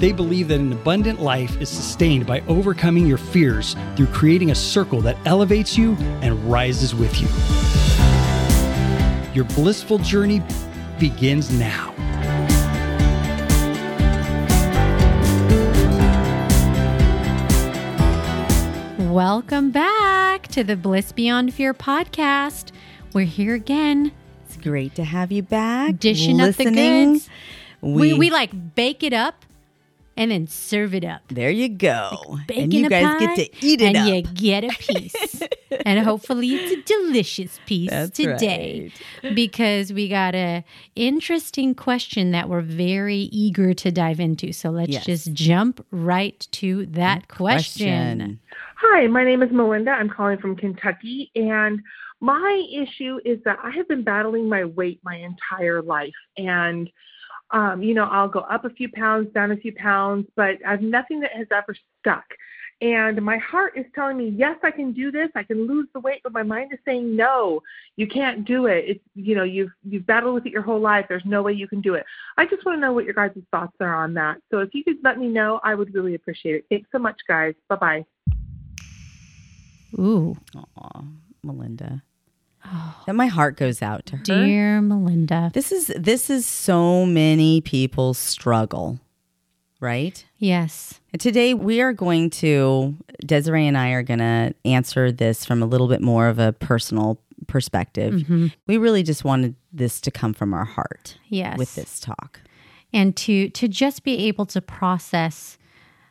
They believe that an abundant life is sustained by overcoming your fears through creating a circle that elevates you and rises with you. Your blissful journey begins now. Welcome back to the Bliss Beyond Fear podcast. We're here again, It's great to have you back. dishing up the listening. goods. We, we like bake it up and then serve it up. There you go. Bake and you guys pie, get to eat it and up. you get a piece. and hopefully it's a delicious piece That's today because we got a interesting question that we're very eager to dive into. So let's Yes. just jump right to that question. Hi, my name is Melinda. I'm calling from Kentucky, and my issue is that I have been battling my weight my entire life, and um, you know I'll go up a few pounds, down a few pounds, but I've nothing that has ever stuck. And my heart is telling me, yes, I can do this. I can lose the weight, but my mind is saying, no, you can't do it. It's you know you've you've battled with it your whole life. There's no way you can do it. I just want to know what your guys' thoughts are on that. So if you could let me know, I would really appreciate it. Thanks so much, guys. Bye bye. Ooh, Aw, Melinda. That my heart goes out to her. dear Melinda. This is this is so many people's struggle, right? Yes. Today we are going to Desiree and I are going to answer this from a little bit more of a personal perspective. Mm-hmm. We really just wanted this to come from our heart Yes. with this talk. and to to just be able to process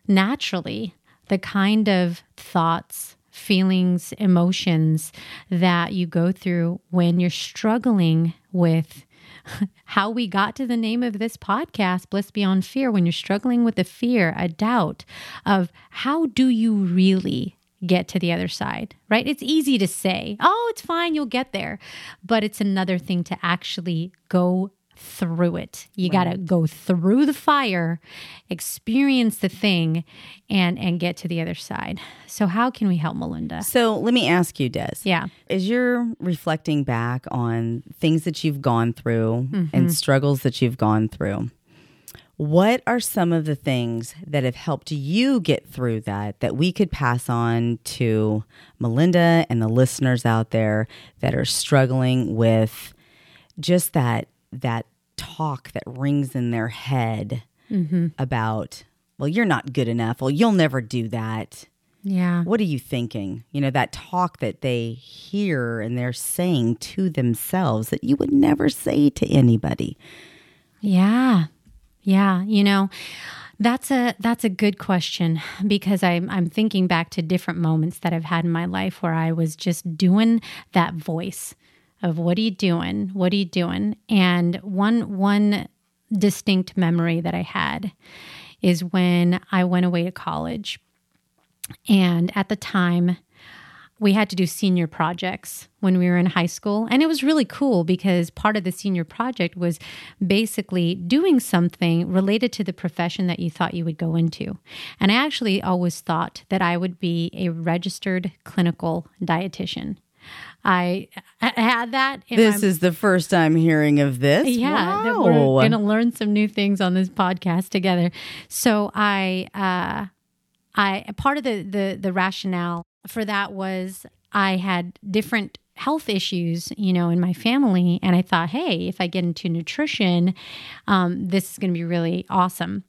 naturally the kind of thoughts feelings emotions that you go through when you're struggling with how we got to the name of this podcast bliss beyond fear. When you're struggling with a fear a doubt of how do you really get to the other side right? It's easy to say oh it's fine you'll get there. But it's another thing to actually go through it. You got to go through the fire, experience the thing and and get to the other side. So how can we help Melinda? So let me ask you, Des. Yeah. As you're reflecting back on things that you've gone through Mm-hmm. and struggles that you've gone through, what are some of the things that have helped you get through that that we could pass on to Melinda and the listeners out there that are struggling with just that that talk that rings in their head Mm-hmm. about well you're not good enough well you'll never do that Yeah. what are you thinking? You know, that talk that they hear and they're saying to themselves that you would never say to anybody. Yeah. Yeah, you know, that's a that's a good question because I'm I'm thinking back to different moments that I've had in my life where I was just doing that voice of what are you doing? What are you doing? And one one distinct memory that I had is when I went away to college. And at the time, we had to do senior projects when we were in high school. And it was really cool because part of the senior project was basically doing something related to the profession that you thought you would go into. And I actually always thought that I would be a registered clinical dietitian. I had that in This is the first I'm hearing of this. yeah, that we're going to learn some new things on this podcast together. So I, uh, I part of the the the rationale for that was I had different health issues, you know, in my family, and I thought, hey, if I get into nutrition, um, this is going to be really awesome.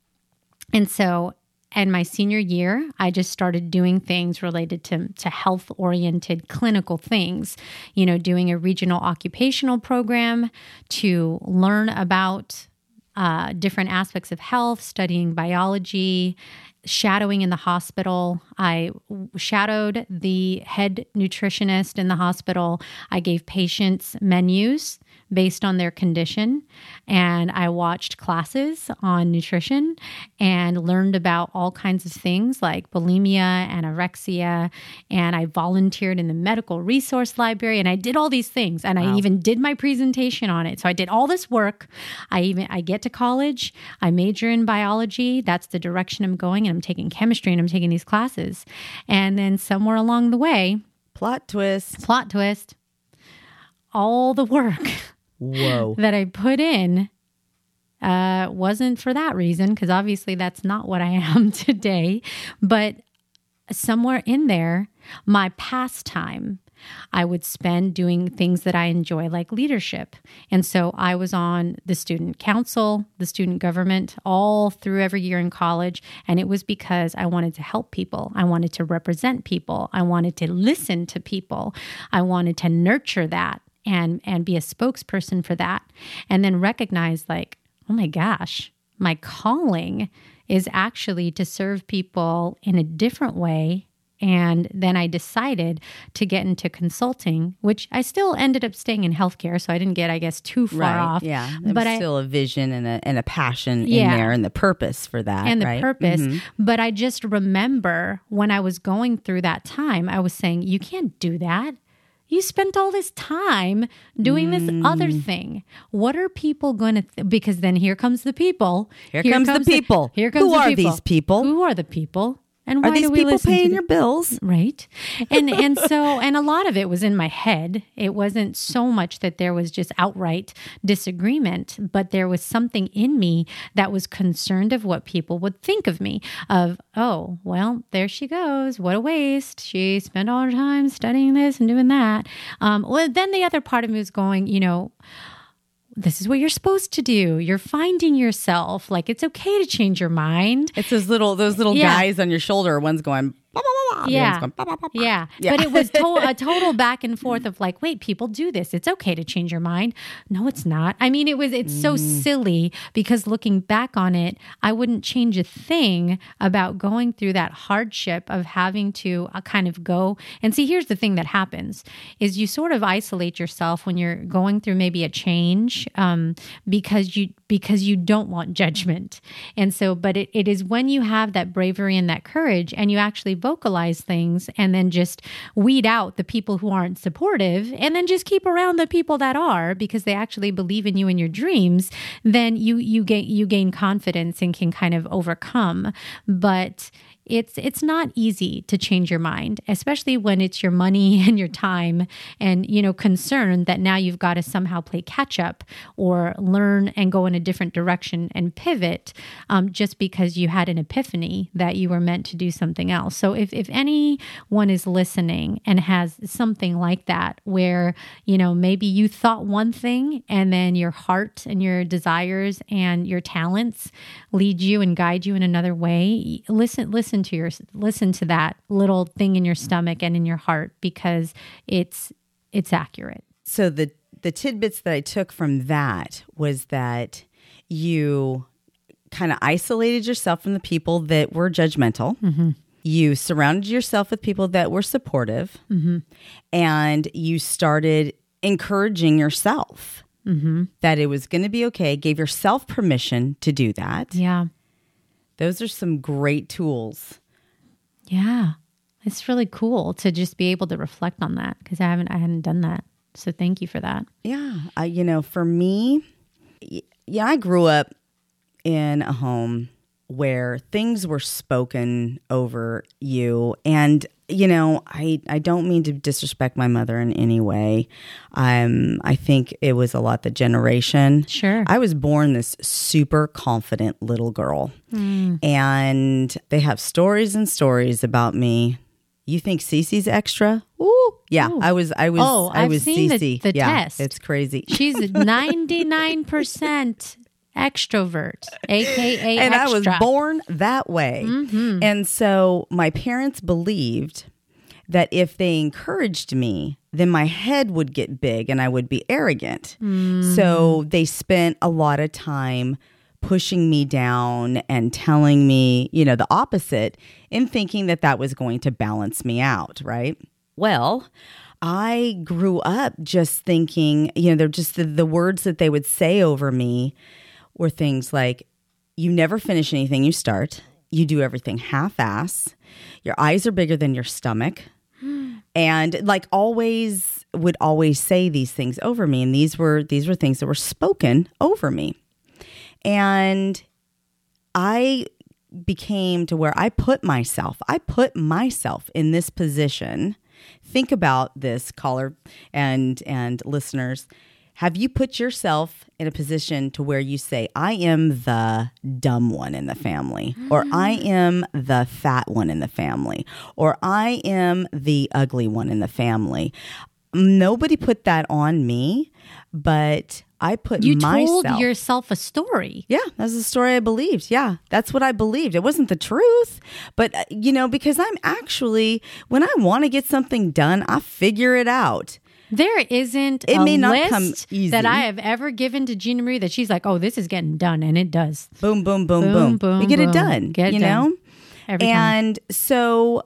And so in my senior year, I just started doing things related to, to health oriented clinical things, you know, doing a regional occupational program to learn about uh, different aspects of health, studying biology, shadowing in the hospital. I shadowed the head nutritionist in the hospital. I gave patients menus based on their condition. And I watched classes on nutrition and learned about all kinds of things like bulimia, anorexia. And I volunteered in the medical resource library and I did all these things. And I even did my presentation on it. So I did all this work. I even, I get to college, I major in biology. That's the direction I'm going. And I'm taking chemistry and I'm taking these classes. And then somewhere along the way, Plot twist. plot twist, all the work Whoa. that I put in uh, wasn't for that reason, because obviously that's not what I am today. But somewhere in there, my pastime, I would spend doing things that I enjoy, like leadership. And so I was on the student council, the student government, all through every year in college. And it was because I wanted to help people. I wanted to represent people. I wanted to listen to people. I wanted to nurture that and and be a spokesperson for that and then recognize like oh my gosh my calling is actually to serve people in a different way and then I decided to get into consulting, which I still ended up staying in healthcare. So I didn't get, I guess, too far Right. off. Yeah. But I, still a vision and a, and a passion Yeah. in there and the purpose for that. and the right? purpose. Mhm. But I just remember when I was going through that time, I was saying, you can't do that. You spent all this time doing this other Mm. thing. What are people going to? Th- because then here comes the people. Here comes the people. here comes Who the are people. these people? Who are the people? And why Are these people paying your bills? right. And and so and a lot of it was in my head. It wasn't so much that there was just outright disagreement but there was something in me that was concerned of what people would think of me of oh well there she goes. What a waste. She spent all her time studying this and doing that. Um, well then the other part of me was going you know this is what you're supposed to do. You're finding yourself. Like it's okay to change your mind. It's those little those little Yeah. guys on your shoulder. One's going. Bah, bah, bah, bah, Yeah. going. Yeah. Yeah. But it was to- a total back and forth of like, wait, people do this. It's okay to change your mind. No, it's not. I mean, it was, it's so silly because looking back on it, I wouldn't change a thing about going through that hardship of having to uh, kind of go and see. Here's the thing that happens is you sort of isolate yourself when you're going through maybe a change um, because you, because you don't want judgment. And so, but it, it is when you have that bravery and that courage and you actually vocalize things and then just weed out the people who aren't supportive and then just keep around the people that are because they actually believe in you and your dreams, then you, you gain, you gain confidence and can kind of overcome. But it's it's not easy to change your mind especially when it's your money and your time and you know concern that now you've got to somehow play catch up or learn and go in a different direction and pivot um, just because you had an epiphany that you were meant to do something else. So if, if anyone is listening and has something like that where you know maybe you thought one thing and then your heart and your desires and your talents lead you and guide you in another way listen listen to your listen to that little thing in your stomach and in your heart because it's it's accurate So the the tidbits that I took from that was that you kind of isolated yourself from the people that were judgmental. Mm-hmm. You surrounded yourself with people that were supportive, mm-hmm. and you started encouraging yourself mm-hmm. that it was going to be okay. Gave yourself permission to do that. yeah Those are some great tools. yeah. It's really cool to just be able to reflect on that because i haven't i hadn't done that. So thank you for that. Yeah, I, you know, for me, yeah, I grew up in a home where things were spoken over you, and you know, I I don't mean to disrespect my mother in any way. Um, I think it was a lot the generation. Sure. I was born this super confident little girl, and they have stories and stories about me. You think Cece's extra? Ooh, yeah. I was. I was. Oh, I I've was seen the- Cece. the yeah, test. It's crazy. she's 99% extrovert aka and I was born that way. Mm-hmm. And so my parents believed that if they encouraged me, then my head would get big and I would be arrogant. Mm. So they spent a lot of time pushing me down and telling me, you know, the opposite in thinking that that was going to balance me out, right? Well, I grew up just thinking, you know, they're just the, the words that they would say over me were things like, you never finish anything you start, you do everything half ass, your eyes are bigger than your stomach. and like always would always say these things over me and these were these were things that were spoken over me. And i became to where i put myself i put myself in this position. Think about this caller and and listeners have you put yourself in a position to where you say i am the dumb one in the family or i am the fat one in the family or i am the ugly one in the family nobody put that on me but i put You myself told yourself a story. yeah, that's the story I believed. Yeah, that's what I believed. It wasn't the truth, but uh, you know, because I'm actually when I want to get something done, I figure it out. There isn't It a may not list come easy. that I have ever given to Gina Marie that she's like, oh, this is getting done, and it does. Boom, boom, boom, boom. Boom, boom, we get it done. Get it you done. know, Every time. and so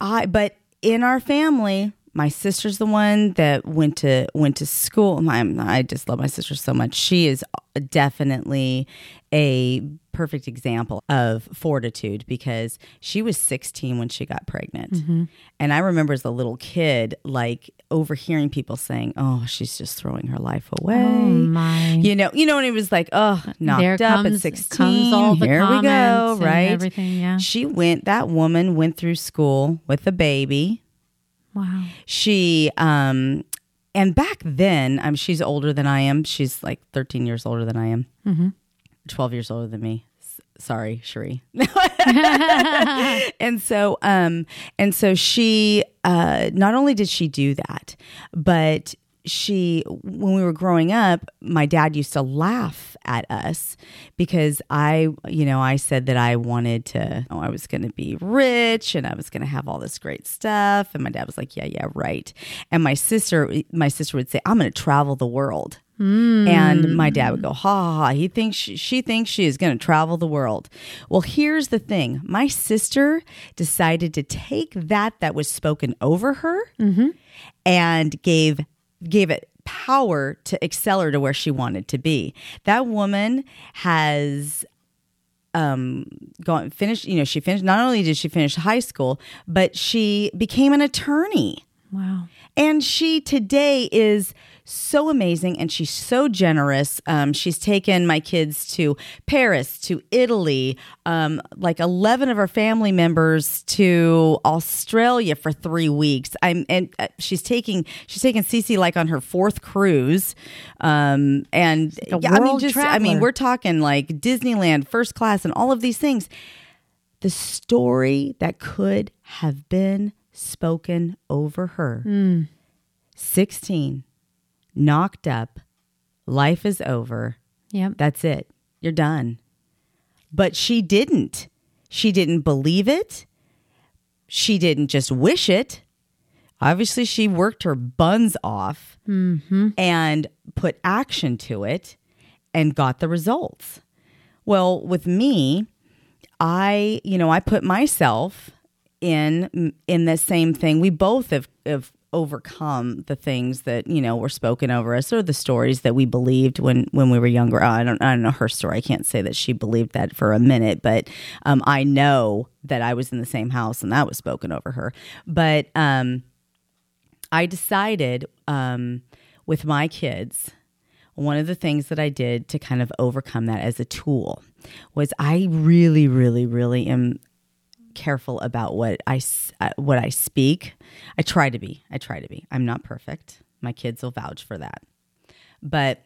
I. But in our family, my sister's the one that went to went to school. I'm, I just love my sister so much. She is definitely a perfect example of fortitude because she was 16 when she got pregnant. Mm-hmm. And I remember as a little kid, like overhearing people saying, "Oh, she's just throwing her life away." Oh, my. You know, you know, and it was like, "Oh, knocked There up comes- at 16. comes all the Here we go." Right? everything, yeah. She went. That woman went through school with a baby. Wow. She um and back then, um, she's older than I am. She's like 13 years older than I am. Mm-hmm. 12 years older than me. S- Sorry, Cherie. and so um and so she uh not only did she do that, but she when we were growing up, my dad used to laugh at us because I, you know, I said that I wanted to, oh, I was going to be rich and I was going to have all this great stuff and my dad was like, "Yeah, yeah, right." And my sister my sister would say, "I'm going to travel the world." And hmm. my dad would go, ha ha ha. He thinks she, she thinks she is going to travel the world. Well, here's the thing my sister decided to take that that was spoken over her mm-hmm. and gave gave it power to excel her to where she wanted to be. That woman has um gone finished you know she finished not only did she finish high school but she became an attorney Wow. and she today is so amazing and she's so generous. Um, she's taken my kids to Paris, to Italy, um, like 11 of her family members to Australia for three weeks. I'm, and uh, she's taking, she's taking Cece like on her fourth cruise. Um, and a yeah, I mean, just, I mean, we're talking like Disneyland, first class, and all of these things the story that could have been spoken over her. 16, knocked up, life is over. Yep. That's it. You're done. But she didn't. She didn't believe it. She didn't just wish it. Obviously, she worked her buns off mm-hmm. and put action to it and got the results. Well, with me, I, you know, I put myself in in the same thing. We both have, have overcome the things that you know were spoken over us, or the stories that we believed when when we were younger. I don't I don't know her story. I can't say that she believed that for a minute, but um, I know that I was in the same house and that was spoken over her. But um, I decided um, with my kids one of the things that I did to kind of overcome that as a tool was I really, really, really am careful about what I uh, what I speak. I try to be. I try to be. I'm not perfect. My kids will vouch for that. But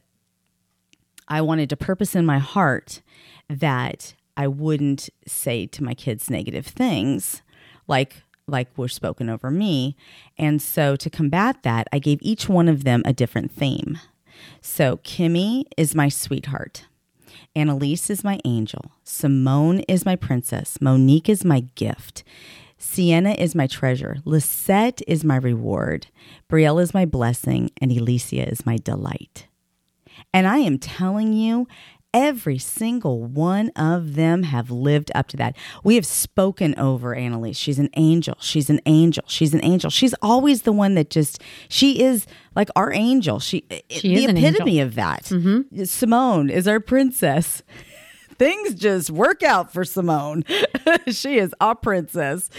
I wanted to purpose in my heart that I wouldn't say to my kids negative things like like were spoken over me. And so to combat that, I gave each one of them a different theme. So Kimmy is my sweetheart. Annalise is my angel. Simone is my princess. Monique is my gift. Sienna is my treasure. Lisette is my reward. Brielle is my blessing. And Alicia is my delight. And I am telling you, Every single one of them have lived up to that. We have spoken over Annalise. She's an angel. She's an angel. She's an angel. She's always the one that just, she is like our angel. She, She the is an epitome of that. Mm-hmm. Simone is our princess. Things just work out for Simone. she is our princess.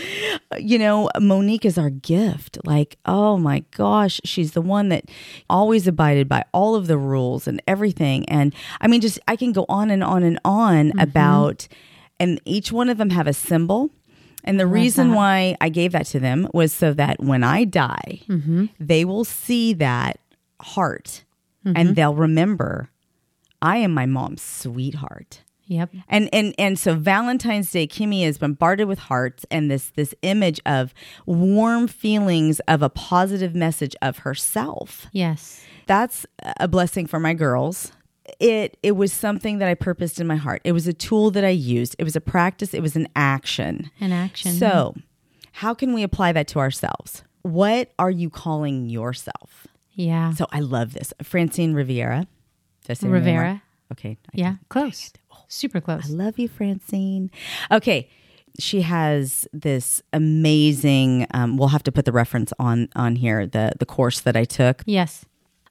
You know, Monique is our gift. Like, oh my gosh, she's the one that always abided by all of the rules and everything. And I mean, just I can go on and on and on mm-hmm. about, and each one of them have a symbol. And the reason why I gave that to them was so that when I die, mm-hmm. they will see that heart and mm-hmm. they'll remember I am my mom's sweetheart. Yep. And and and so Valentine's Day, Kimmy is bombarded with hearts and this this image of warm feelings of a positive message of herself. Yes. That's a blessing for my girls. It it was something that I purposed in my heart. It was a tool that I used. It was a practice. It was an action. An action. So, how can we apply that to ourselves? What are you calling yourself? Yeah. So I love this. Francine Riviera. Did I say her name Rivera. Okay. I yeah. Close. Super close. I love you, Francine. Okay. She has this amazing. Um, we'll have to put the reference on on here. The the course that I took, Yes.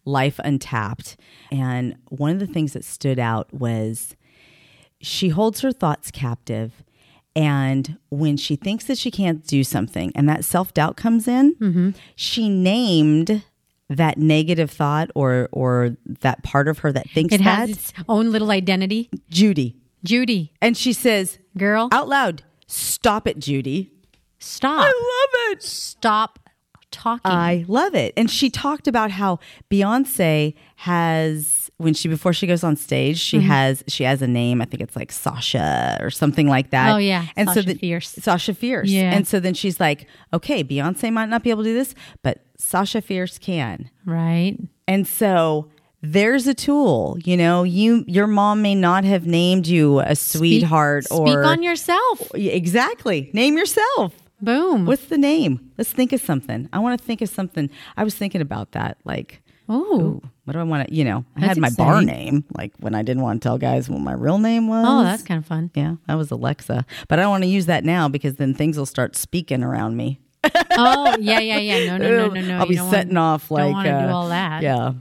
Life Untapped, and one of the things that stood out was she holds her thoughts captive, and when she thinks that she can't do something, and that self doubt comes in, she named that negative thought or or that part of her that thinks It that has its own little identity. Judy, Judy, and she says girl, out loud, "Stop it, Judy." stop. I love it. Stop talking. I love it. And she talked about how Beyonce has when she before she goes on stage, she Mm-hmm. has she has a name. I think it's like Sasha or something like that. Oh, yeah. and so Sasha then, Fierce. Sasha Fierce. Yeah. And so then she's like, okay, Beyonce might not be able to do this, but Sasha Fierce can. right. And so there's a tool, you know, you your mom may not have named you a sweetheart Speak or on yourself. exactly. Name yourself. Boom. What's the name? Let's think of something. I want to think of something. I was thinking about that. Like, Oh. what do I want to, you know, I had my bar name, like when I didn't want to tell guys what my real name was. Oh, that's kind of fun. yeah, that was Alexa. But I don't want to use that now because then things will start speaking around me. Oh, yeah, yeah, yeah. No, no, no, no, no. I'll You be setting wanna- off like don't uh, do all that. Yeah,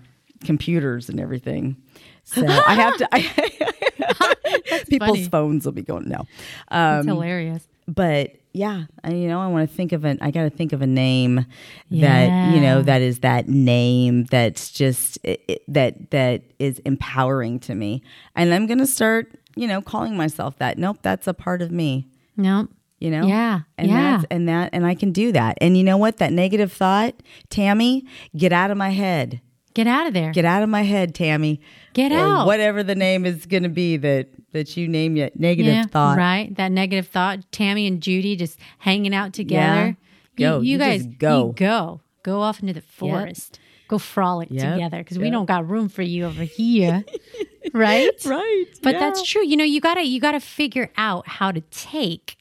computers and everything. So I have to. I, people's funny. phones will be going no. Um, hilarious. But yeah, I, you know, I want to think of an. I got to think of a name that you know that is that name that's just it, it- that that is empowering to me, and I'm gonna start, you know, calling myself that. Nope, that's a part of me. Nope. You know, Yeah, and yeah. that's and that, and I can do that. And you know what? That negative thought, Tammy, get out of my head. Get out of there. Get out of my head, Tammy. Get Or out. Whatever the name is going to be that that you name yet negative yeah, thought. Right. That negative thought. Tammy and Judy just hanging out together. Go. You, You guys go. You go. Go off into the forest. Go frolic Yep. together because we don't got room for you over here. right? Right. But yeah. that's true. You know, you gotta you gotta figure out how to take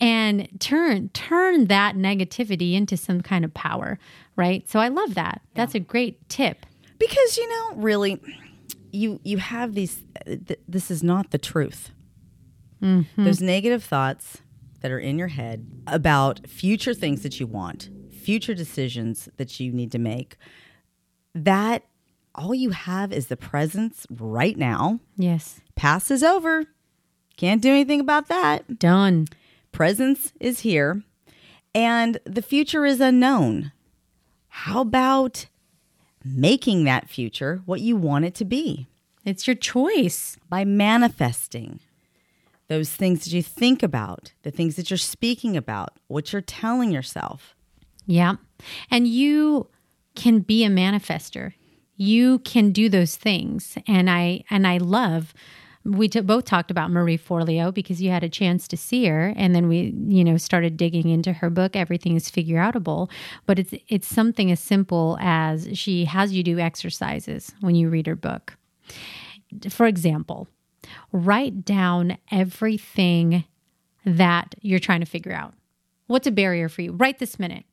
and turn turn that negativity into some kind of power. Right. So I love that. That's a great tip. because you know really you you have these th- this is not the truth mm-hmm. there's negative thoughts that are in your head about future things that you want future decisions that you need to make that all you have is the presence right now Yes. past is over can't do anything about that Done. presence is here and the future is unknown. How about making that future what you want it to be It's your choice. by manifesting those things that you think about, the things that you're speaking about, what you're telling yourself? Yeah. And you can be a manifester. You can do those things. And I and I love we t- both talked about Marie Forleo because you had a chance to see her and then we you know started digging into her book everything is figure outable but it's it's something as simple as she has you do exercises when you read her book? For example write down everything that you're trying to figure out. What's a barrier for you? Right this minute.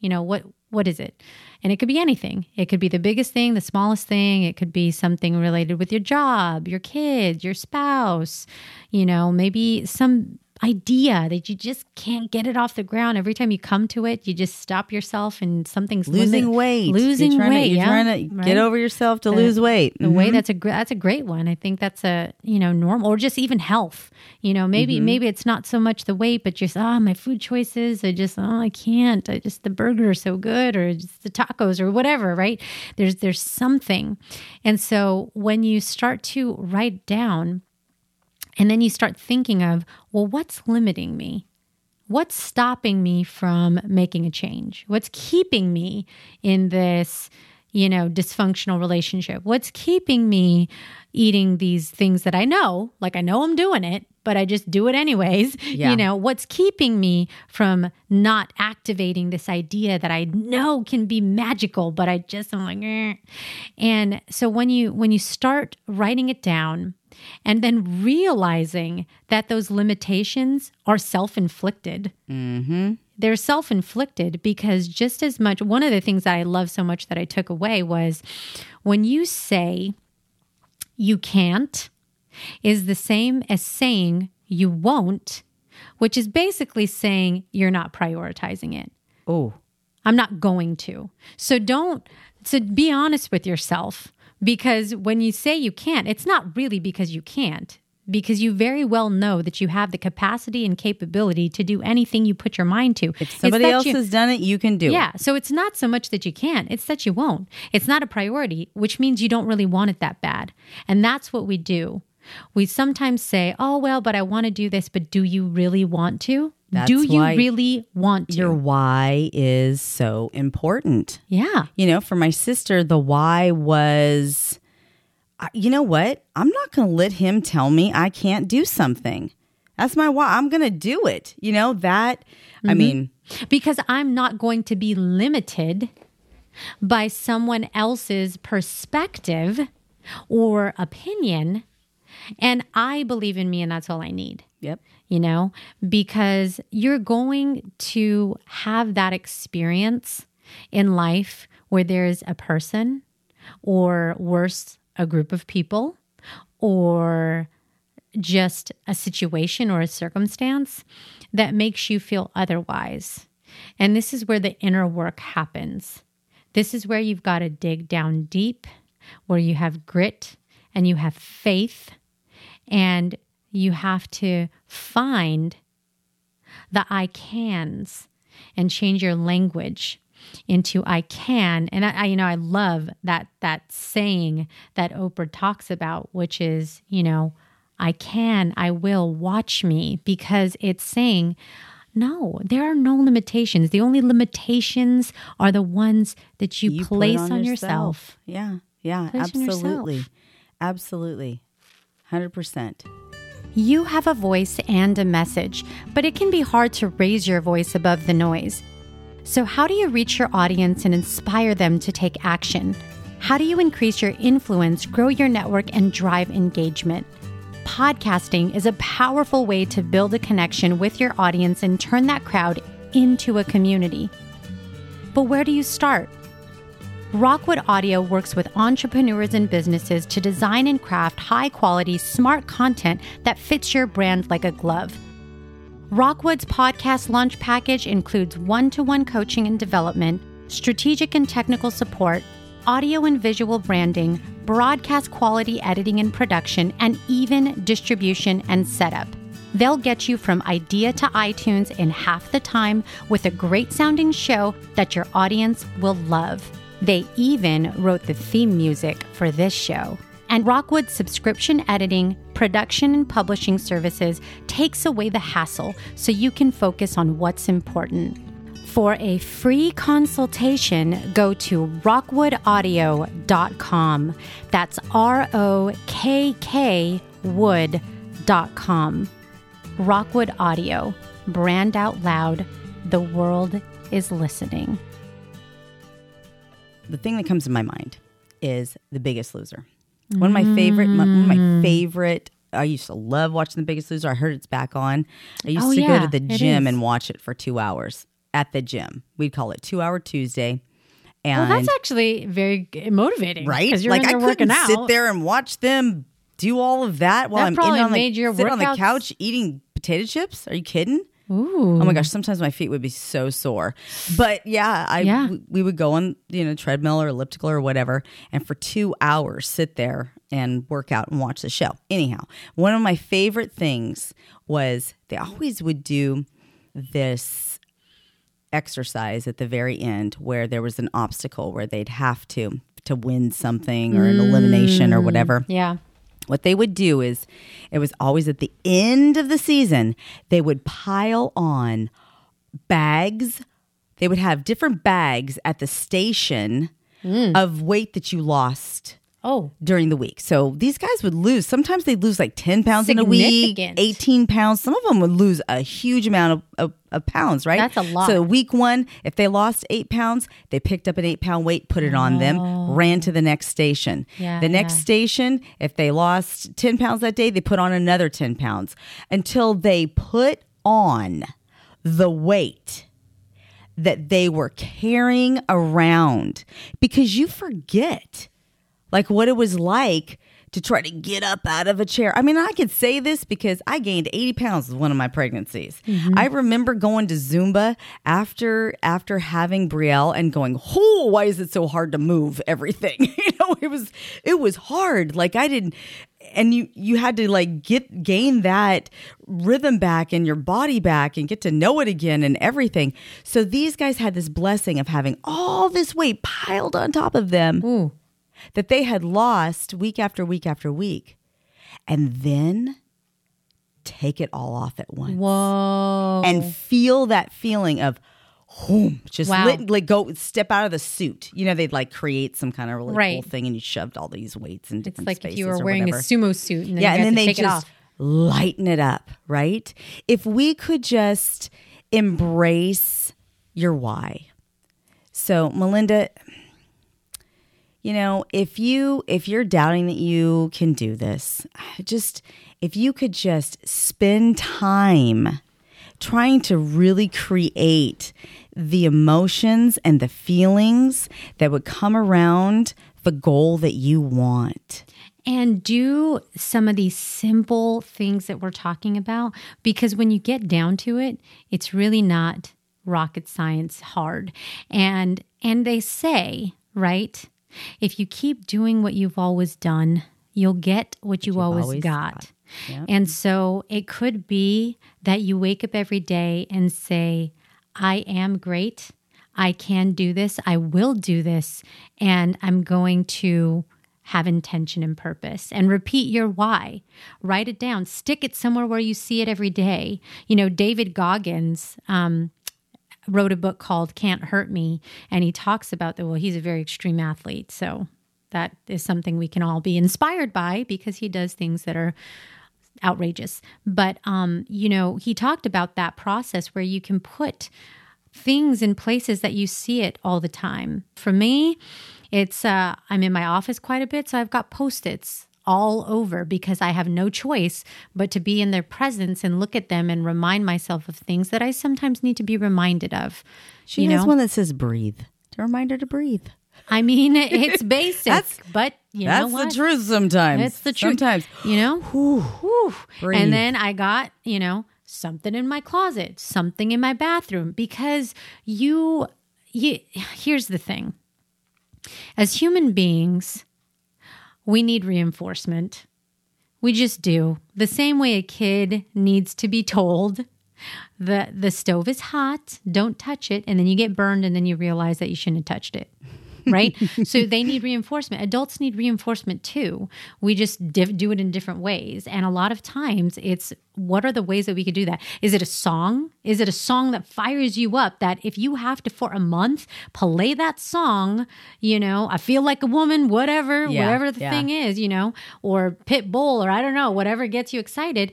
You know what What is it? And it could be anything. It could be the biggest thing, the smallest thing. It could be something related with your job, your kids, your spouse, you know, maybe some idea that you just can't get it off the ground. Every time you come to it, you just stop yourself and something's losing weight. Losing you're weight. To, you're yeah, trying to right? get over yourself to The- lose weight. the way Mhm. that's a that's a great one. I think that's a you know normal or just even health. You know, maybe Mm-hmm. maybe it's not so much the weight, but just ah my food choices. I just oh I can't. I just the burger is so good, or just the tacos or whatever. Right? There's there's something, and so when you start to write down, and then you start thinking of well, what's limiting me? What's stopping me from making a change? What's keeping me in this, you know, dysfunctional relationship? What's keeping me eating these things that I know, like I know I'm doing it, but I just do it anyways? Yeah. You know, what's keeping me from not activating this idea that I know can be magical, but I just am like, eh. and so when you when you start writing it down and then realizing that those limitations are self-inflicted mm-hmm. they're self inflicted because just as much, one of the things that I love so much that I took away was when you say you can't, is the same as saying you won't, which is basically saying you're not prioritizing it. oh, I'm not going to. So don't, so be honest with yourself because when you say you can't, it's not really because you can't, because you very well know that you have the capacity and capability to do anything you put your mind to. if somebody else you- has done it, you can do it. yeah. it. So it's not so much that you can't, it's that you won't. It's not a priority, which means you don't really want it that bad. And that's what we do. We sometimes say, oh, well, but I want to do this, but do you really want to? That's do you really want to? Your why is so important. yeah. You know, for my sister, the why was, you know what? I'm not going to let him tell me I can't do something. That's my why. I'm going to do it. You know, that, I Mm-hmm. mean, because I'm not going to be limited by someone else's perspective or opinion. And I believe in me, and that's all I need, yep. you know, because you're going to have that experience in life where there's a person, or worse, a group of people, or just a situation or a circumstance that makes you feel otherwise. And this is where the inner work happens. This is where you've got to dig down deep, where you have grit and you have faith, and you have to find the I cans and change your language into I can. And I, I you know, I love that that saying that Oprah talks about, which is, you know, I can, I will, watch me, because it's saying, no, there are no limitations. The only limitations are the ones that you, You place on, yourself. Yeah. Yeah. Place absolutely. Absolutely. 100%. You have a voice and a message, but it can be hard to raise your voice above the noise. So, how do you reach your audience and inspire them to take action? How do you increase your influence, grow your network, and drive engagement? Podcasting is a powerful way to build a connection with your audience and turn that crowd into a community. But where do you start? Rockwood Audio works with entrepreneurs and businesses to design and craft high quality, smart content that fits your brand like a glove. Rockwood's podcast launch package includes one to one coaching and development, strategic and technical support, audio and visual branding, broadcast quality editing and production, and even distribution and setup. They'll get you from idea to iTunes in half the time with a great sounding show that your audience will love. They even wrote the theme music for this show. And Rockwood's subscription editing, production, and publishing services takes away the hassle so you can focus on what's important. For a free consultation, go to rockwoodaudio.com. That's R O K K wood.com. Rockwood Audio, brand out loud. The world is listening. The thing that comes to my mind is The Biggest Loser. One of my favorite, my, one of my mm. favorite. I used to love watching The Biggest Loser. I heard it's back on. I used Oh, to yeah, go to the gym and watch it for two hours. at the gym. We'd call it two hour Tuesday. And Well, that's actually very motivating, right? Because you're like there I working couldn't out. sit there and watch them do all of that while That I'm in on the, made your sit on the couch eating potato chips. Are you kidding? Ooh, Oh my gosh, sometimes my feet would be so sore. But yeah, I Yeah. we- we would go on, you know, treadmill or elliptical or whatever, and for 2 hours sit there and work out and watch the show. Anyhow, one of my favorite things was they always would do this exercise at the very end where there was an obstacle where they'd have to to win something or an elimination or mm. whatever yeah. What they would do is it was always at the end of the season they would pile on bags. They would have different bags at the station mm. of weight that you lost Oh, during the week. So these guys would lose. Sometimes they'd lose like 10 pounds in a week, 18 pounds. Some of them would lose a huge amount of, of, of pounds, right? That's a lot. So week one, if they lost eight pounds, they picked up an eight pound weight, put it on them, ran to the next station. Oh. Yeah, the next yeah. station, if they lost 10 pounds that day, they put on another 10 pounds until they put on the weight that they were carrying around because you forget like what it was like to try to get up out of a chair. I mean, I could say this because I gained 80 pounds with one of my pregnancies. Mm-hmm. I remember going to Zumba after after having Brielle and going, "Oh, why is it so hard to move everything?" you know, it was it was hard. Like I didn't and you you had to like get gain that rhythm back and your body back and get to know it again and everything. So these guys had this blessing of having all this weight piled on top of them ooh, that they had lost week after week after week and then take it all off at once whoa, and feel that feeling of home just Wow. lit, like go step out of the suit you know they'd like create some kind of really cool Right. thing and you shoved all these weights in it's like if you were wearing whatever. a sumo suit, and then yeah and then they take it just off. lighten it up right if we could just embrace your why so melinda you know if you if you're doubting that you can do this just if you could just spend time trying to really create the emotions and the feelings that would come around the goal that you want. And do some of these simple things that we're talking about because when you get down to it it's really not rocket science hard. And and they say right if you keep doing what you've always done you'll get what you always, always got, got. Yep. and so it could be that you wake up every day and say i am great i can do this i will do this and i'm going to have intention and purpose and repeat your why. Write it down, stick it somewhere where you see it every day. You know, David Goggins um, wrote a book called Can't Hurt Me, and he talks about that. Well, he's a very extreme athlete. So that is something we can all be inspired by because he does things that are outrageous. But, um, you know, he talked about that process where you can put things in places that you see it all the time. For me, it's uh, I'm in my office quite a bit, so I've got post-its all over because I have no choice but to be in their presence and look at them and remind myself of things that I sometimes need to be reminded of. she you has know, one that says breathe to remind her to breathe I mean, it's basic, but you know that's the truth sometimes It's the truth. sometimes you know. Whew. And then I got, you know, something in my closet, something in my bathroom because you you here's the thing. As human beings, we need reinforcement. We just do. The same way a kid needs to be told the the stove is hot, don't touch it, and then you get burned and then you realize that you shouldn't have touched it. Right? so they need reinforcement. Adults need reinforcement too. We just diff- do it in different ways. And a lot of times it's what are the ways that we could do that? Is it a song? Is it a song that fires you up that if you have to for a month play that song, you know, I feel like a woman, whatever, Yeah, whatever the yeah. thing is, you know, or Pitbull or I don't know, whatever gets you excited,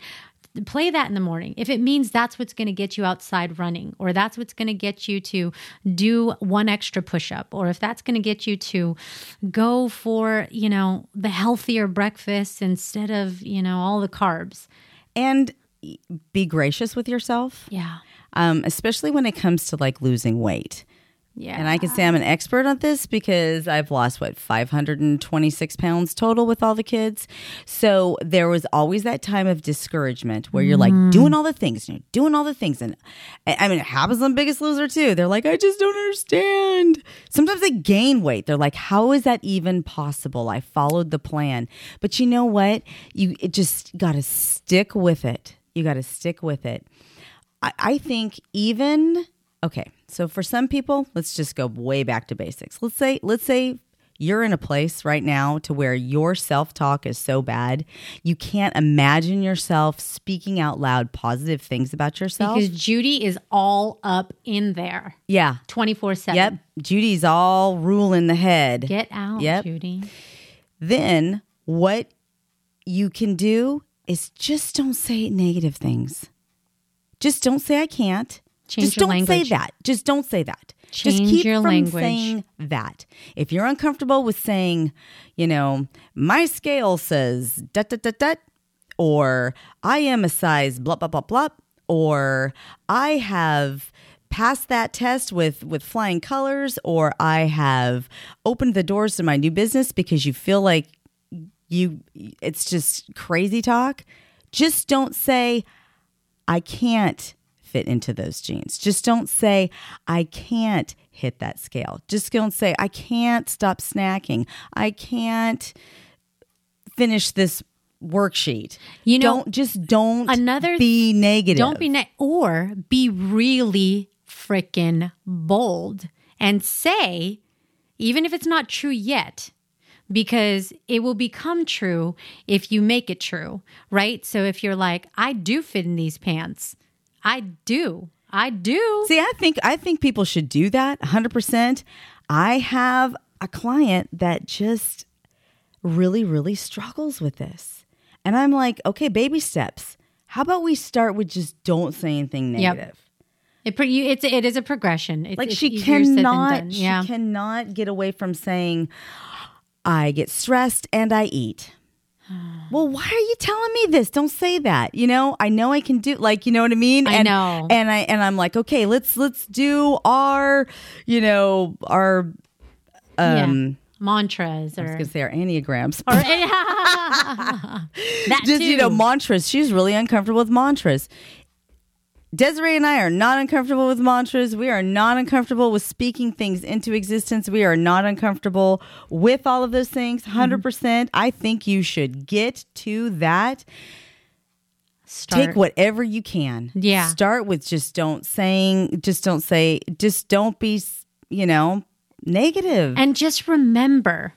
play that in the morning. If it means that's what's going to get you outside running, or that's what's going to get you to do one extra push up, or if that's going to get you to go for, you know, the healthier breakfast instead of, you know, all the carbs. And be gracious with yourself, Yeah. um, especially when it comes to like losing weight. Yeah. And I can say I'm an expert on this because I've lost what 526 pounds total with all the kids. So there was always that time of discouragement where you're like mm. doing all the things, you're doing all the things, and I mean it happens on Biggest Loser too. They're like, I just don't understand. Sometimes they gain weight. They're like, how is that even possible? I followed the plan, but you know what? You it just got to stick with it. You got to stick with it. I, I think even okay so for some people let's just go way back to basics. Let's say let's say you're in a place right now to where your self-talk is so bad you can't imagine yourself speaking out loud positive things about yourself. Because Judy is all up in there. Yeah. 24 7. yep judy's all ruling the head. Get out, Yep. Judy. then what you can do is just don't say negative things. Just don't say i can't Change just don't say that. Just don't say that. Just Change keep your from language. saying that. If you're uncomfortable with saying you know my scale says dut dut dut dut or i am a size blah blah blah blah or i have passed that test with with flying colors or i have opened the doors to my new business because you feel like you it's just crazy talk just don't say i can't fit into those jeans just don't say i can't hit that scale. Just don't say i can't stop snacking. I can't finish this worksheet. You know, don't just don't another- be negative. Don't be ne- or be really freaking bold and say, even if it's not true yet, because it will become true if you make it true, right? So if you're like, I do fit in these pants, I do, I do. See, I think I think people should do that 100%. I have a client that just really really struggles with this. And I'm like, "Okay, baby steps. How about we start with just don't say anything Yep. negative?" It, pre- you, it's it is a progression. It's, Like it's she cannot done. she cannot get away from saying I get stressed and I eat. Well, why are you telling me this? Don't say that. You know, I know I can do like, you know what I mean? I and, know. And I and I'm like, okay, let's let's do our, you know, our um mantras I was or gonna say our enneagrams. or that Just you know, mantras. She's really uncomfortable with mantras. Desiree and I are not uncomfortable with mantras. We are not uncomfortable with speaking things into existence. We are not uncomfortable with all of those things. Mm-hmm. 100%. percent I think you should get to that. Start. Take whatever you can. Yeah. Start with just don't saying, just don't say, just don't be, you know, negative. And just remember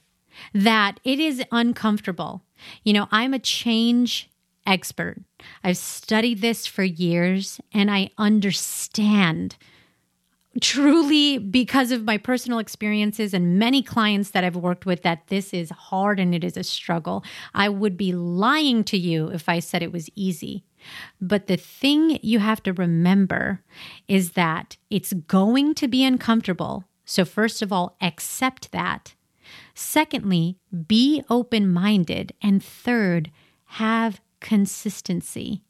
that it is uncomfortable. You know, I'm a change expert. I've studied this for years and I understand truly because of my personal experiences and many clients that I've worked with that this is hard and it is a struggle. I would be lying to you if I said it was easy. But the thing you have to remember is that it's going to be uncomfortable. So, first of all, accept that. Secondly, be open minded. And third, have consistency.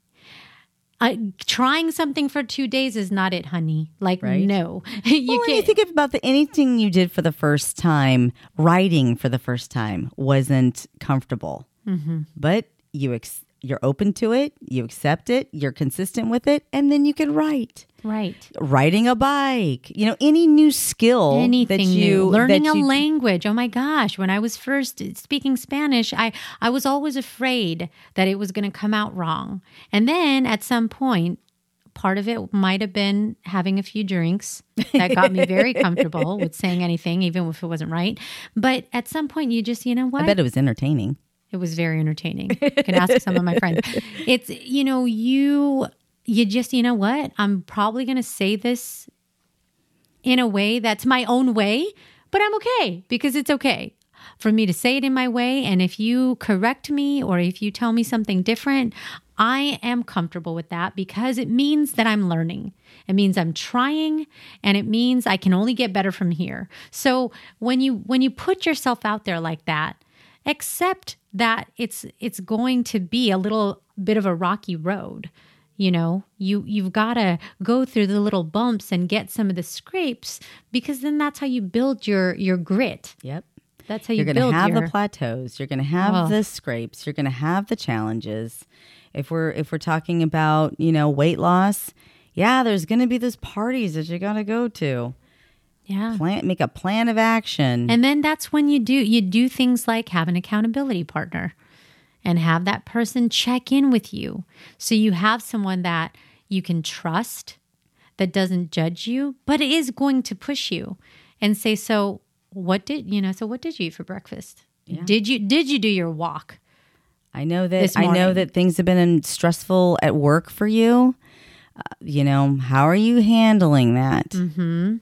Uh, trying something for two days is not it, honey. Like, Right. no. you well, when you can't. think about the anything you did for the first time, writing for the first time wasn't comfortable, Mm-hmm. but you ex- you're open to it, you accept it, you're consistent with it, and then you can write. right. Riding a bike, you know, any new skill anything that you new learning that a language oh my gosh when i was first speaking spanish i i was always afraid that it was going to come out wrong and then at some point part of it might have been having a few drinks that got me very comfortable with saying anything even if it wasn't right but at some point you just you know what I bet it was entertaining. It was very entertaining. You can ask some of my friends. It's you know you you just you know what I'm probably going to say this in a way that's my own way, but I'm okay because it's okay for me to say it in my way. And if you correct me or if you tell me something different, I am comfortable with that because it means that I'm learning. It means I'm trying and it means I can only get better from here. So when you when you put yourself out there like that, accept that it's it's going to be a little bit of a rocky road. You know, you you've got to go through the little bumps and get some of the scrapes because then that's how you build your your grit. Yep. That's how you You're going to have your, the plateaus. You're going to have Oh. the scrapes. You're going to have the challenges. If we're if we're talking about you know weight loss, yeah, there's going to be those parties that you got to go to. Yeah. Plan, make a plan of action. And then that's when you do you do things like have an accountability partner and have that person check in with you. So you have someone that you can trust that doesn't judge you, but is going to push you and say, "So, what did, you know, so what did you eat for breakfast? Did you did you do your walk?" I know that this I know that things have been stressful at work for you. Uh, you know, how are you handling that? Mm-hmm.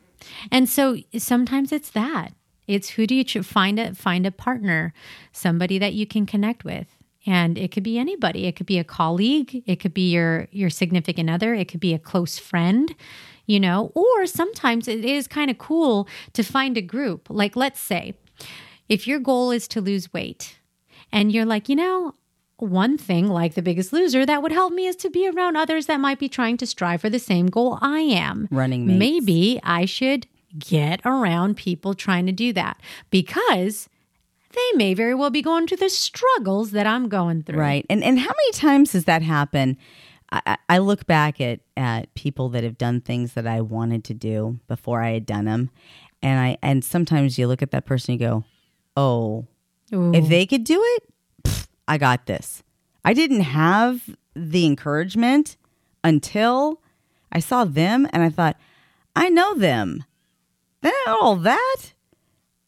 And so sometimes it's that. It's who do you find a find a partner, somebody that you can connect with. And it could be anybody. It could be a colleague, it could be your your significant other, it could be a close friend, you know, or sometimes it is kind of cool to find a group. Like let's say if your goal is to lose weight and you're like, you know, one thing like the biggest loser that would help me is to be around others that might be trying to strive for the same goal I am. Running mates. Maybe I should get around people trying to do that because they may very well be going through the struggles that I'm going through. Right. And and how many times does that happen? I, I- look back at at people that have done things that I wanted to do before I had done them, and I and sometimes you look at that person and you go, "Oh, Ooh. if they could do it, I got this." I didn't have the encouragement until I saw them, and I thought, "I know them. They're not all that.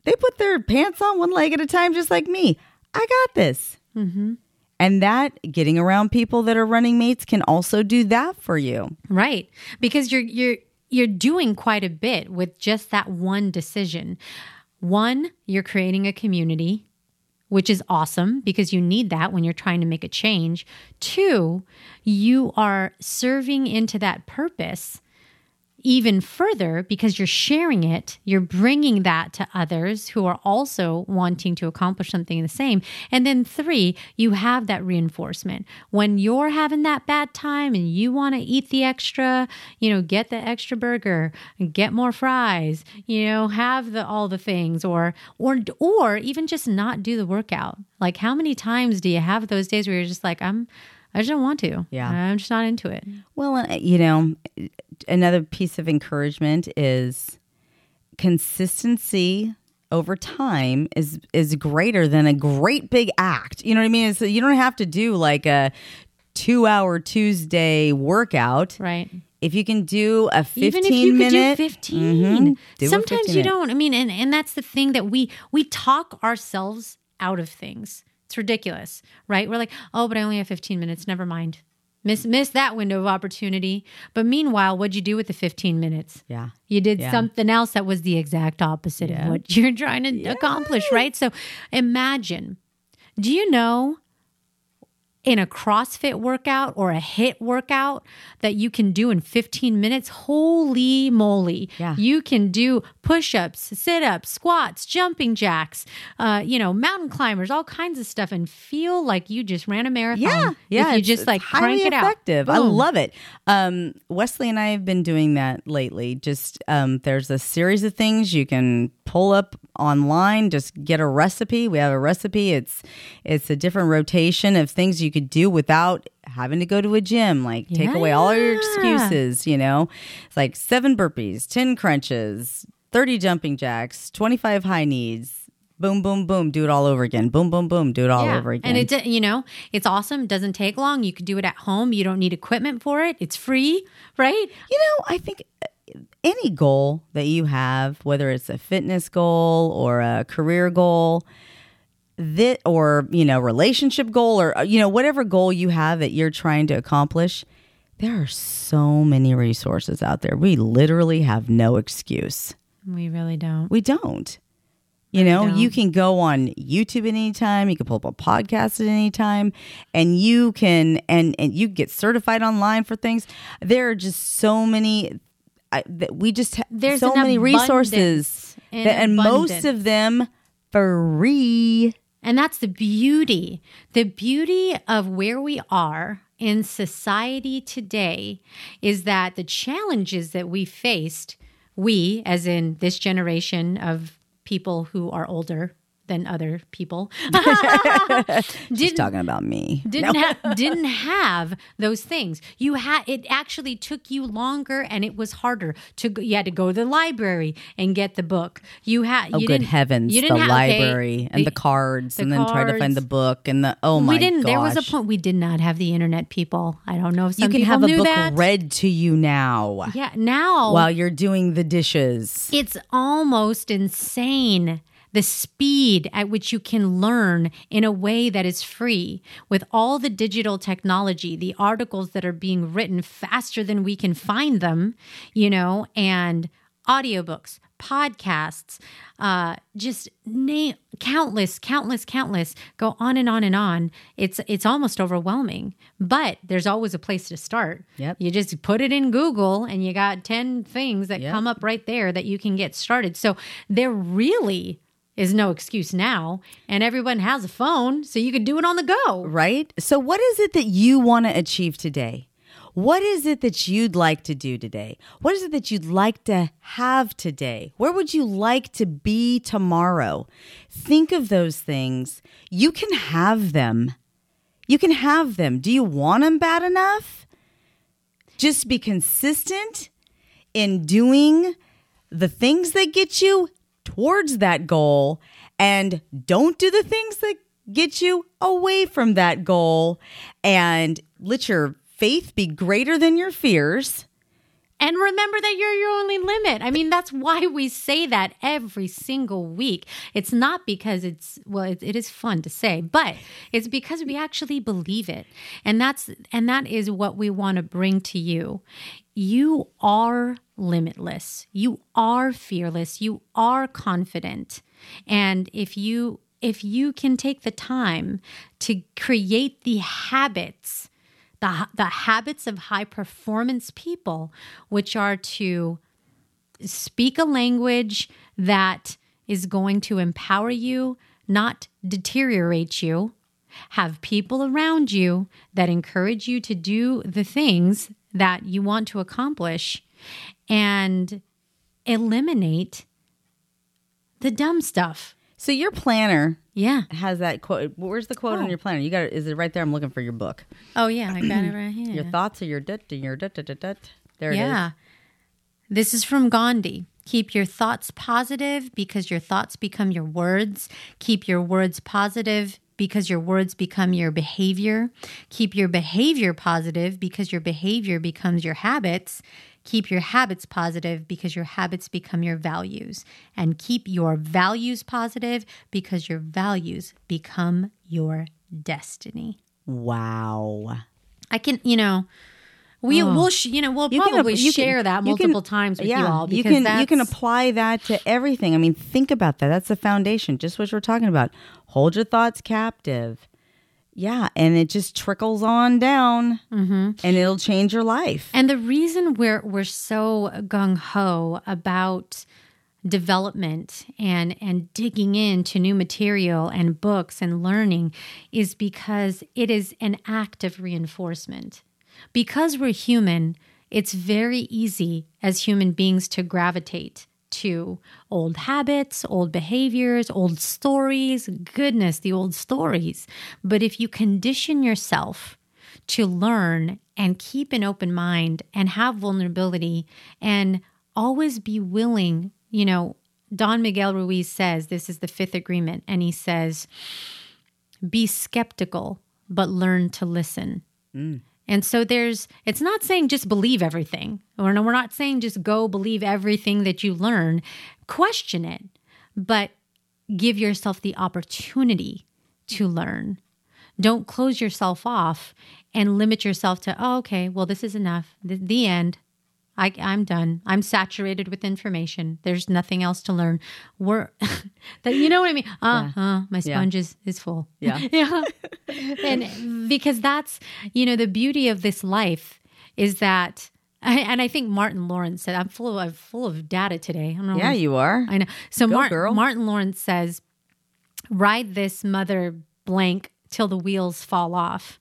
They put their pants on one leg at a time, just like me. I got this." Mm-hmm. And that getting around people that are running mates can also do that for you. Right. Because you're you're you're doing quite a bit with just that one decision. One, you're creating a community, which is awesome because you need that when you're trying to make a change. Two, you are serving into that purpose even further because you're sharing it, you're bringing that to others who are also wanting to accomplish something the same. And then three, you have that reinforcement. When you're having that bad time and you want to eat the extra, you know, get the extra burger, get more fries, you know, have the all the things or or or even just not do the workout. Like how many times do you have those days where you're just like I'm I just don't want to. Yeah. I'm just not into it. Well, uh, you know, another piece of encouragement is consistency over time is is greater than a great big act. You know what I mean? So you don't have to do like a 2-hour Tuesday workout. Right. If you can do a 15 even if you minute could do 15 Mhm. Do sometimes 15 you minute. don't i mean and, and that's the thing that we we talk ourselves out of things it's ridiculous right? We're like oh but i only have 15 minutes. Never mind. Miss miss that window of opportunity. But meanwhile what'd you do with the 15 minutes? Yeah. you did Yeah. something else that was the exact opposite of what you're trying to accomplish right? So imagine do you know in a CrossFit workout or a HIIT workout that you can do in 15 minutes, holy moly. Yeah. You can do push ups, sit ups, squats, jumping jacks, uh, you know, mountain climbers, all kinds of stuff, and feel like you just ran a marathon. Yeah, yeah. You it's- just like crank it effective. out. I love it. Um, Wesley and I have been doing that lately. Just um, there's a series of things you can pull up online. Just get a recipe. We have a recipe. It's it's a different rotation of things you could do without having to go to a gym. Like take away all your excuses. You know, it's like seven burpees, ten crunches, thirty jumping jacks, twenty five high knees. Boom, boom, boom. Do it all over again. Boom, boom, boom. Do it all over again. And it, you know, it's awesome. It doesn't take long. You can do it at home. You don't need equipment for it. It's free, right? You know, I think uh, any goal that you have, whether it's a fitness goal or a career goal, that or you know, relationship goal or uh, you know, whatever goal you have that you're trying to accomplish, there are so many resources out there. We literally have no excuse. We really don't. We don't. You know, don't. you can go on YouTube at any time. You can pull up a podcast at any time, and you can and and you get certified online for things. There are just so many. I, that we just have There's so many resources, that, and most of them free. And that's the beauty. The beauty of where we are in society today is that the challenges that we faced, we, as in this generation of people who are older than other people, She's didn't talking about me. didn't ha- didn't have those things. You had it actually took you longer and it was harder to go, you had to go to the library and get the book. You had Oh, you good heavens! You the didn't have, okay, library and the, cards, the and then try to find the book and the oh my we didn't. There was a point we did not have the internet. People, I don't know if some You can have a book that. read to you now Yeah, now while you're doing the dishes. it's almost insane the speed at which you can learn in a way that is free with all the digital technology, the articles that are being written faster than we can find them, you know, and audiobooks, podcasts, uh, just name countless, countless, countless, go on and on and on. It's it's almost overwhelming, but there's always a place to start. Yep. You just put it in Google and you got 10 things that Yep. come up right there that you can get started. So they're really is no excuse now. And everyone has a phone, so you can do it on the go. right? So, what is it that you want to achieve today? What is it that you'd like to do today? What is it that you'd like to have today? Where would you like to be tomorrow? Think of those things. You can have them. You can have them. Do you want them bad enough? Just be consistent in doing the things that get you towards that goal and don't do the things that get you away from that goal and let your faith be greater than your fears. And remember that you're your only limit. I mean, that's why we say that every single week. It's not because it's well, it, it is fun to say, but it's because we actually believe it, and that's and that is what we want to bring to you. You are limitless. You are fearless. You are confident, and if you if you can take the time to create the habits the, the habits of high performance people, which are to speak a language that is going to empower you, not deteriorate you, have people around you that encourage you to do the things that you want to accomplish, and eliminate the dumb stuff. So your planner Yeah. has that quote. Where's the quote on oh. your planner? You got it. Is it right there? I'm looking for your book. Oh, yeah. I got it right here. Your thoughts are your dut and your dut dut dut dut. There it is. yeah. This is from Gandhi. Keep your thoughts positive because your thoughts become your words. Keep your words positive because your words become your behavior. Keep your behavior positive because your behavior becomes your habits. Keep your habits positive because your habits become your values. And keep your values positive because your values become your destiny. Wow. I can, you know, we will, sh- you know, we'll You probably can- share that you can- multiple times with you yeah, all you because can that's, you can apply that to everything. I mean, think about that. That's the foundation. Just what we're talking about. Hold your thoughts captive. Yeah, and it just trickles on down, Mm-hmm. and it'll change your life. And the reason we're we're so gung ho about development and and digging into new material and books and learning is because it is an act of reinforcement. Because we're human, it's very easy as human beings to gravitate to old habits, old behaviors, old stories. Goodness, the old stories. But if you condition yourself to learn and keep an open mind and have vulnerability and always be willing, you know, Don Miguel Ruiz says this is the fifth agreement, and he says, be skeptical, but learn to listen. Mm. And so there's, it's not saying just believe everything, or no, we're not saying just go believe everything that you learn. Question it, but give yourself the opportunity to learn. Don't close yourself off and limit yourself to, oh, okay, well, this is enough. The, the end. I, I'm done. I'm saturated with information. There's nothing else to learn. We're, that you know what I mean? Uh, uh my sponge is, is full. Yeah. yeah. And because that's, you know, the beauty of this life is that, and I think Martin Lawrence said, I'm full of, I'm full of data today. I don't know. Yeah, you are. I know. So Go, Mar- girl. Martin Lawrence says, ride this mother blank till the wheels fall off.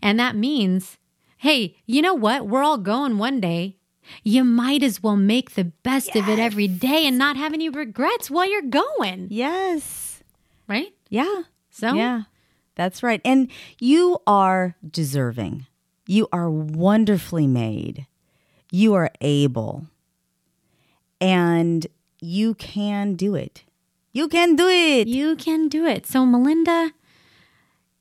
And that means, hey, you know what? We're all going one day. You might as well make the best of it every day and not have any regrets while you're going, Yes. right? Yeah. So, Yeah. That's right. And you are deserving. You are wonderfully made. You are able. And you can do it. You can do it. you can do it. So, Melinda,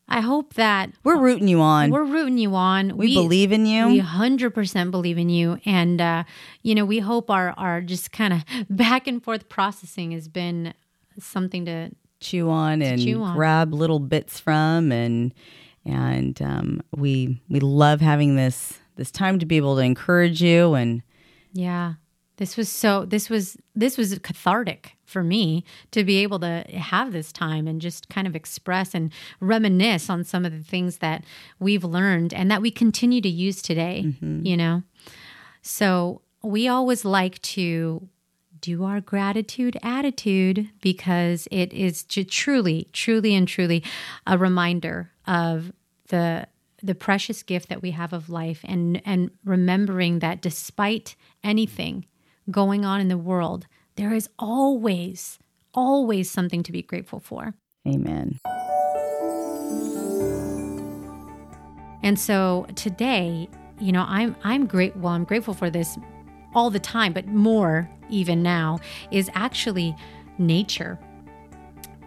I hope that We're rooting you on. we're rooting you on. we, believe in you. We 100% believe in you. And, uh, you know, we hope our, our just kind of back and forth processing has been something to, chew on and chew on. grab little bits from and and um, we we love having this this time to be able to encourage you and yeah. This was so, this was, this was cathartic for me to be able to have this time and just kind of express and reminisce on some of the things that we've learned and that we continue to use today, mm-hmm. you know? So we always like to do our gratitude attitude because it is truly, truly, and truly a reminder of the the precious gift that we have of life and and remembering that despite anything going on in the world, there is always, always something to be grateful for. amen. And so today, you know, I'm I'm great. Well, I'm grateful for this all the time, but more even now is actually nature.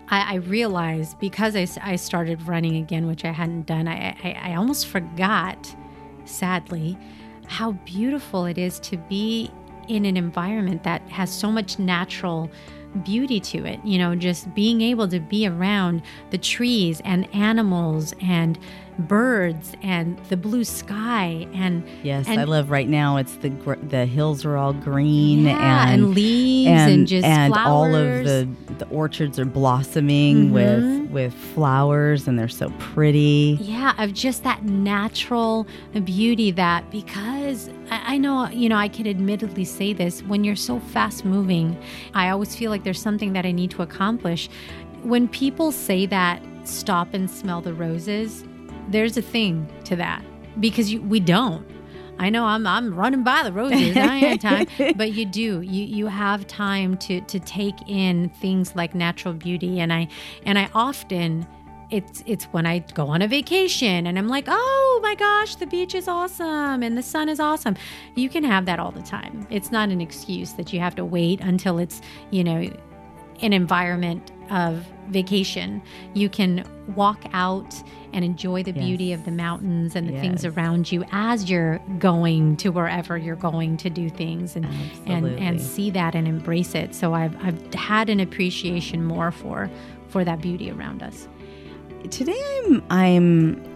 I, I realized because I started running again, which I hadn't done. I, I I almost forgot, sadly, how beautiful it is to be in an environment that has so much natural beauty to it. You know, just being able to be around the trees and animals and birds and the blue sky and Yes, and, I love right now. It's the gr- the hills are all green yeah, and, and leaves and, just and flowers. all of the the orchards are blossoming Mhm. with with flowers and they're so pretty. Yeah, of just that natural beauty that because I, I know, you know, I can admittedly say this when you're so fast moving, I always feel like there's something that I need to accomplish. When people say that, stop and smell the roses, there's a thing to that because you, we don't. I know I'm I'm running by the roses. I ain't time, but you do. You you have time to to take in things like natural beauty, and I and I often it's it's when I go on a vacation and I'm like, oh my gosh, the beach is awesome and the sun is awesome. You can have that all the time. It's not an excuse that you have to wait until it's you know an environment of vacation. You can walk out and enjoy the beauty of the mountains and the things around you as you're going to wherever you're going to do things and and and see that and embrace it. So I've I've had an appreciation more for for that beauty around us. Today I'm I'm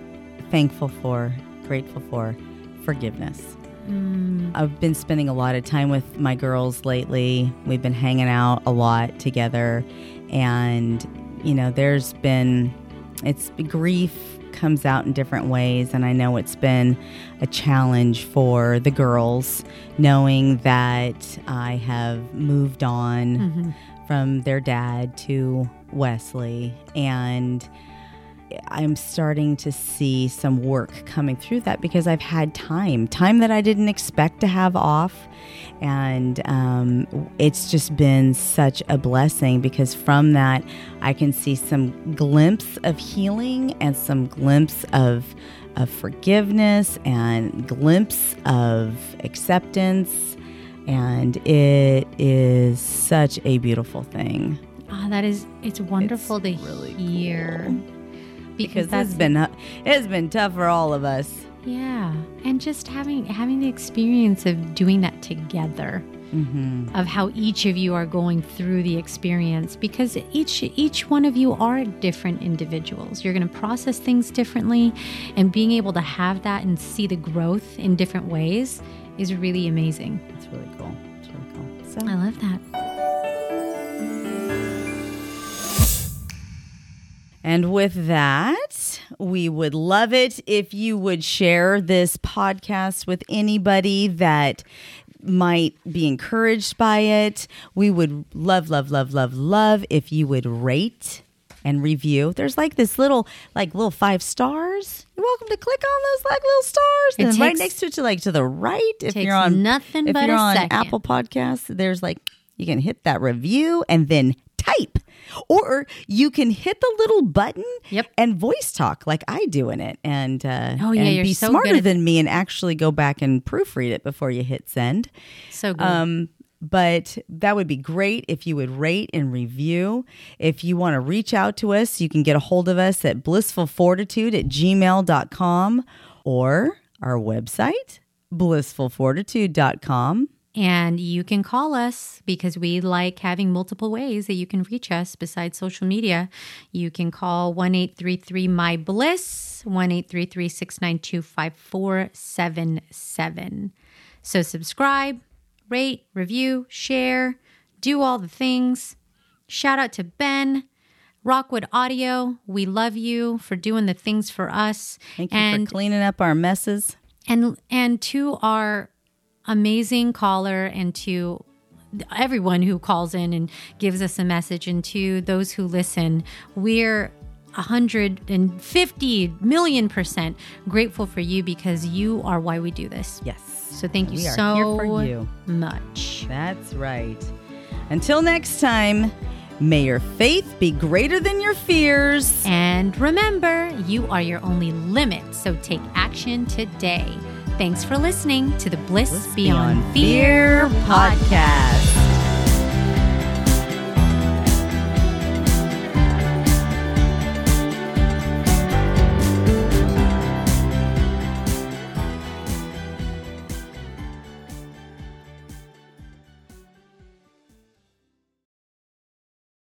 thankful for, grateful for forgiveness. Mm, I've been spending a lot of time with my girls lately. We've been hanging out a lot together. And, you know, there's been, it's grief comes out in different ways. And I know it's been a challenge for the girls knowing that I have moved on mhm. from their dad to Wesley. And I'm starting to see some work coming through that because I've had time, time that I didn't expect to have off. And um, it's just been such a blessing because from that, I can see some glimpse of healing and some glimpse of, of forgiveness and glimpse of acceptance. And it is such a beautiful thing. Ah, that is it's wonderful to really hear. Because that's it's been it's been tough for all of us. yeah, and just having having the experience of doing that together. Mm-hmm. of how each of you are going through the experience because each each one of you are different individuals. You're going to process things differently and being able to have that and see the growth in different ways is really amazing. It's really cool. It's really cool. So I love that. And with that, we would love it if you would share this podcast with anybody that might be encouraged by it. We would love, love, love, love, love if you would rate and review. There's like this little, like little five stars. You're welcome to click on those like little stars. It and right next to it, to like to the right, if takes you're on nothing if but you're a on second. Apple Podcasts, there's like you can hit that review and then type, or you can hit the little button Yep. and voice talk like I do in it, and uh, Oh, yeah, and be so smarter than me and actually go back and proofread it before you hit send. So good. Um, but that would be great if you would rate and review. If you want to reach out to us, you can get a hold of us at blissfulfortitude at gmail.com or our website, blissfulfortitude.com. And you can call us because we like having multiple ways that you can reach us besides social media. You can call 1 833 My Bliss, 1 833 692 5477. So subscribe, rate, review, share, do all the things. Shout out to Ben. Rockwood Audio, we love you for doing the things for us. Thank you and for cleaning up our messes. and and to our amazing caller and to everyone who calls in and gives us a message and to those who listen we're 150 million percent grateful for you because you are why we do this Yes. so thank you so for you. much That's right. Until next time, may your faith be greater than your fears. and remember you are your only limit so take action today thanks for listening to the bliss, beyond, fear podcast.